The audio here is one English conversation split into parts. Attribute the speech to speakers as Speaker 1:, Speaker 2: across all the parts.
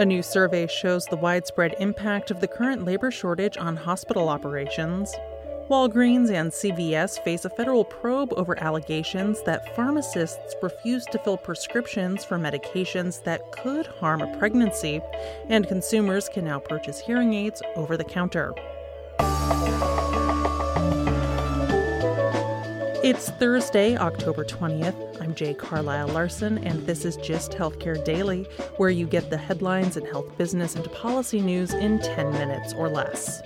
Speaker 1: A new survey shows the widespread impact of the current labor shortage on hospital operations. Walgreens and CVS face a federal probe over allegations that pharmacists refuse to fill prescriptions for medications that could harm a pregnancy, and consumers can now purchase hearing aids over the counter. It's Thursday, October 20th. I'm Jay Carlisle Larson, and this is Gist Healthcare Daily, where you get the headlines and health business and policy news in 10 minutes or less.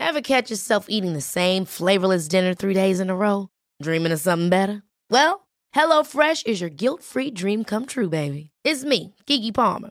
Speaker 2: Ever catch yourself eating the same flavorless dinner three days in a row? Dreaming of something better? Well, HelloFresh is your guilt free dream come true, baby. It's me, Keke Palmer.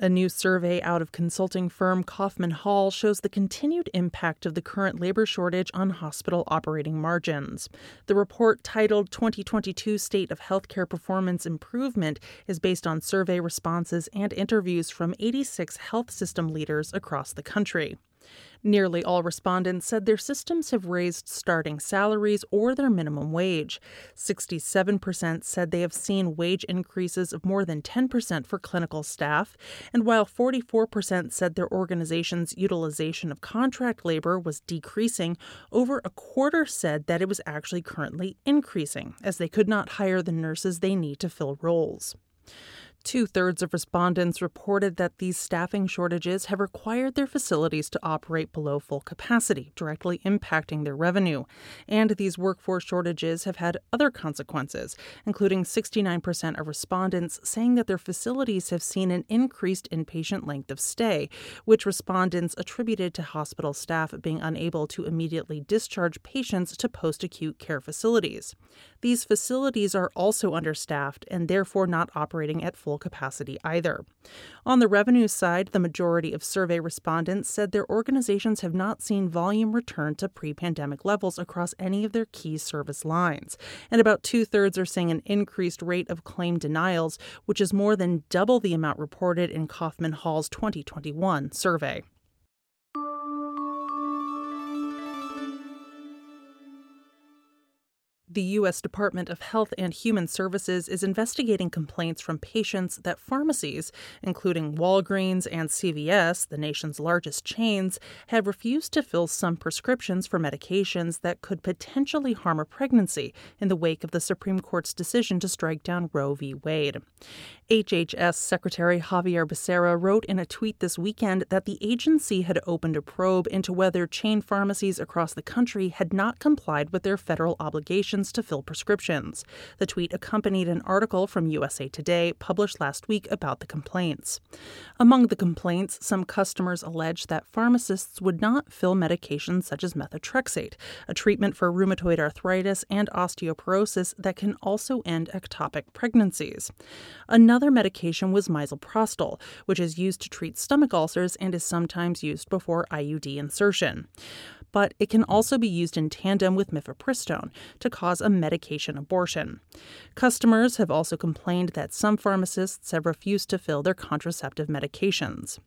Speaker 1: A new survey out of consulting firm Kaufman Hall shows the continued impact of the current labor shortage on hospital operating margins. The report, titled 2022 State of Healthcare Performance Improvement, is based on survey responses and interviews from 86 health system leaders across the country. Nearly all respondents said their systems have raised starting salaries or their minimum wage. 67% said they have seen wage increases of more than 10% for clinical staff, and while 44% said their organization's utilization of contract labor was decreasing, over a quarter said that it was actually currently increasing, as they could not hire the nurses they need to fill roles. Two thirds of respondents reported that these staffing shortages have required their facilities to operate below full capacity, directly impacting their revenue. And these workforce shortages have had other consequences, including 69% of respondents saying that their facilities have seen an increased inpatient length of stay, which respondents attributed to hospital staff being unable to immediately discharge patients to post acute care facilities. These facilities are also understaffed and therefore not operating at full full capacity either. On the revenue side, the majority of survey respondents said their organizations have not seen volume return to pre pandemic levels across any of their key service lines. And about two thirds are seeing an increased rate of claim denials, which is more than double the amount reported in Kaufman Hall's 2021 survey. The U.S. Department of Health and Human Services is investigating complaints from patients that pharmacies, including Walgreens and CVS, the nation's largest chains, have refused to fill some prescriptions for medications that could potentially harm a pregnancy in the wake of the Supreme Court's decision to strike down Roe v. Wade. HHS Secretary Xavier Becerra wrote in a tweet this weekend that the agency had opened a probe into whether chain pharmacies across the country had not complied with their federal obligations to fill prescriptions. The tweet accompanied an article from USA Today published last week about the complaints. Among the complaints, some customers alleged that pharmacists would not fill medications such as methotrexate, a treatment for rheumatoid arthritis and osteoporosis that can also end ectopic pregnancies. Another Another medication was misoprostol, which is used to treat stomach ulcers and is sometimes used before IUD insertion. But it can also be used in tandem with mifepristone to cause a medication abortion. Customers have also complained that some pharmacists have refused to fill their contraceptive medications.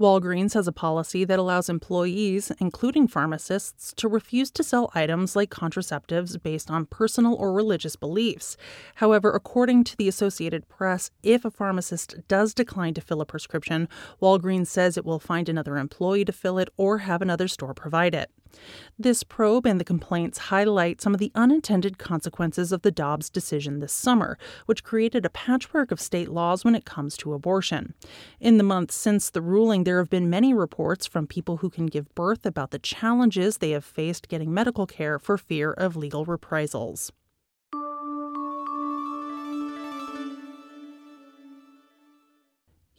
Speaker 1: Walgreens has a policy that allows employees, including pharmacists, to refuse to sell items like contraceptives based on personal or religious beliefs. However, according to the Associated Press, if a pharmacist does decline to fill a prescription, Walgreens says it will find another employee to fill it or have another store provide it. This probe and the complaints highlight some of the unintended consequences of the Dobbs decision this summer, which created a patchwork of state laws when it comes to abortion. In the months since the ruling, there have been many reports from people who can give birth about the challenges they have faced getting medical care for fear of legal reprisals.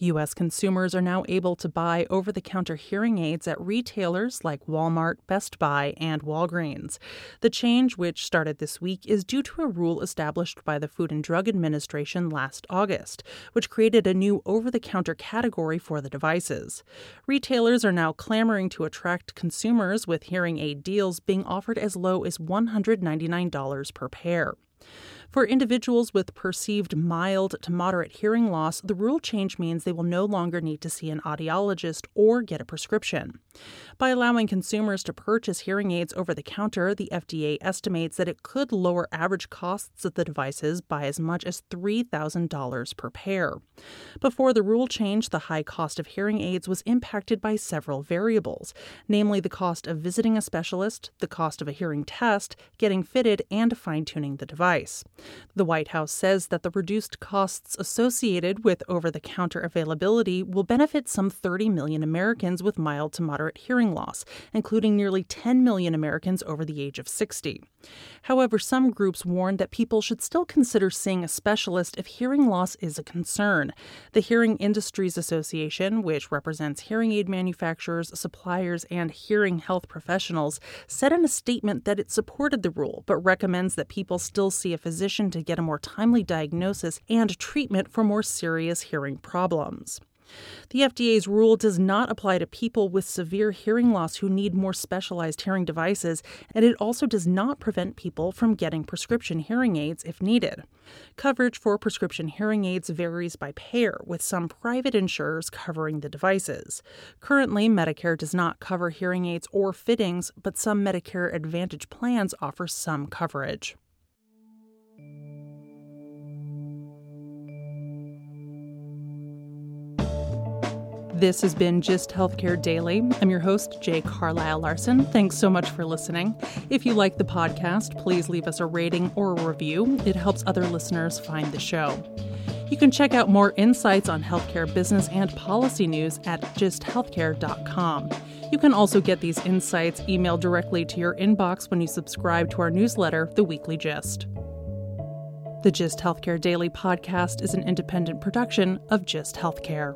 Speaker 1: U.S. consumers are now able to buy over the counter hearing aids at retailers like Walmart, Best Buy, and Walgreens. The change, which started this week, is due to a rule established by the Food and Drug Administration last August, which created a new over the counter category for the devices. Retailers are now clamoring to attract consumers with hearing aid deals being offered as low as $199 per pair. For individuals with perceived mild to moderate hearing loss, the rule change means they will no longer need to see an audiologist or get a prescription. By allowing consumers to purchase hearing aids over the counter, the FDA estimates that it could lower average costs of the devices by as much as $3,000 per pair. Before the rule change, the high cost of hearing aids was impacted by several variables, namely the cost of visiting a specialist, the cost of a hearing test, getting fitted, and fine tuning the device. The White House says that the reduced costs associated with over the counter availability will benefit some 30 million Americans with mild to moderate hearing loss, including nearly 10 million Americans over the age of 60. However, some groups warn that people should still consider seeing a specialist if hearing loss is a concern. The Hearing Industries Association, which represents hearing aid manufacturers, suppliers, and hearing health professionals, said in a statement that it supported the rule but recommends that people still see a physician to get a more timely diagnosis and treatment for more serious hearing problems. The FDA's rule does not apply to people with severe hearing loss who need more specialized hearing devices, and it also does not prevent people from getting prescription hearing aids if needed. Coverage for prescription hearing aids varies by payer, with some private insurers covering the devices. Currently, Medicare does not cover hearing aids or fittings, but some Medicare Advantage plans offer some coverage. This has been Gist Healthcare Daily. I'm your host, Jay Carlisle Larson. Thanks so much for listening. If you like the podcast, please leave us a rating or a review. It helps other listeners find the show. You can check out more insights on healthcare business and policy news at gisthealthcare.com. You can also get these insights emailed directly to your inbox when you subscribe to our newsletter, The Weekly Gist. The Gist Healthcare Daily podcast is an independent production of Gist Healthcare.